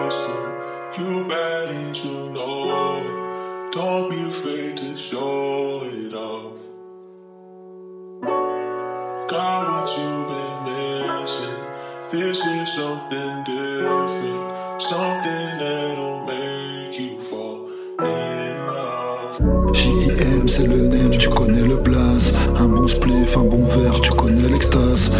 custom. You bad you know it. Don't be afraid to show it off. Got what you've been missing. This is something different. Something that'll make you fall in love. JIM c'est le name, tu connais le blaze Un bon spliff, un bon verre, tu connais l'extase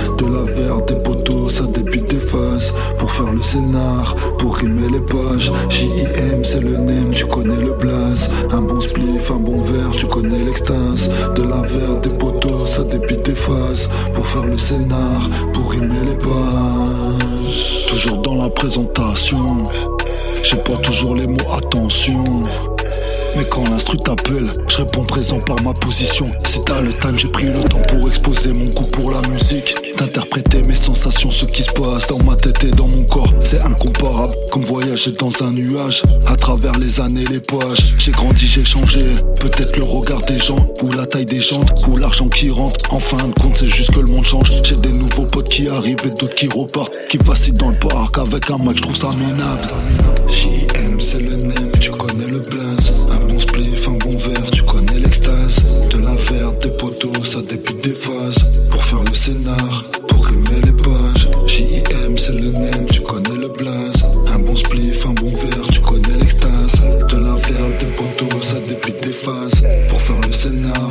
des poteaux, ça débute des phases. Pour faire le scénar, pour rimer les pages. Toujours dans la présentation. J'ai pas toujours les mots attention mais quand l'instru t'appelle, je réponds présent par ma position. Si t'as le time, j'ai pris le temps pour exposer mon goût pour la musique. D'interpréter mes sensations, ce qui se passe dans ma tête et dans mon corps. C'est incomparable, comme voyager dans un nuage. À travers les années, les pages. J'ai grandi, j'ai changé. Peut-être le regard des gens, ou la taille des jantes, ou l'argent qui rentre. En fin de compte, c'est juste que le monde change. J'ai des nouveaux potes qui arrivent et d'autres qui repartent. Qui vacillent dans le parc avec un match, je trouve ça minable. JM, c'est le name, tu connais le blaze. Ça débute des phases. Pour faire le scénar,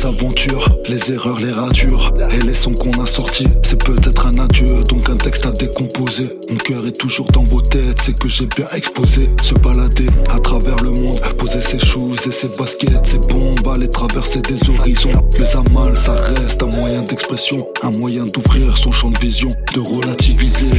Les aventures, les erreurs, les ratures. Et les sons qu'on a sortis, c'est peut-être un adieu, donc un texte à décomposer. Mon cœur est toujours dans vos têtes, c'est que j'ai bien exposé. Se balader à travers le monde, poser ses shoes et ses baskets, ses bombes, aller traverser des horizons. Les amals, ça reste un moyen d'expression, un moyen d'ouvrir son champ de vision, de relativiser.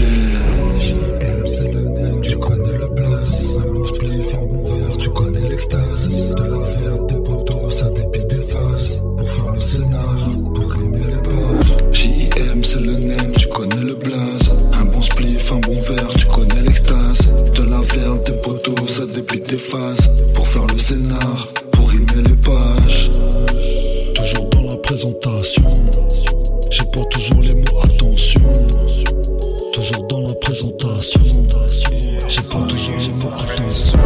Dépile des phases. Pour faire le scénar, pour rimer les pages. Toujours dans la présentation. J'ai pas toujours les mots attention. Toujours dans la présentation. J'ai pas toujours les mots attention.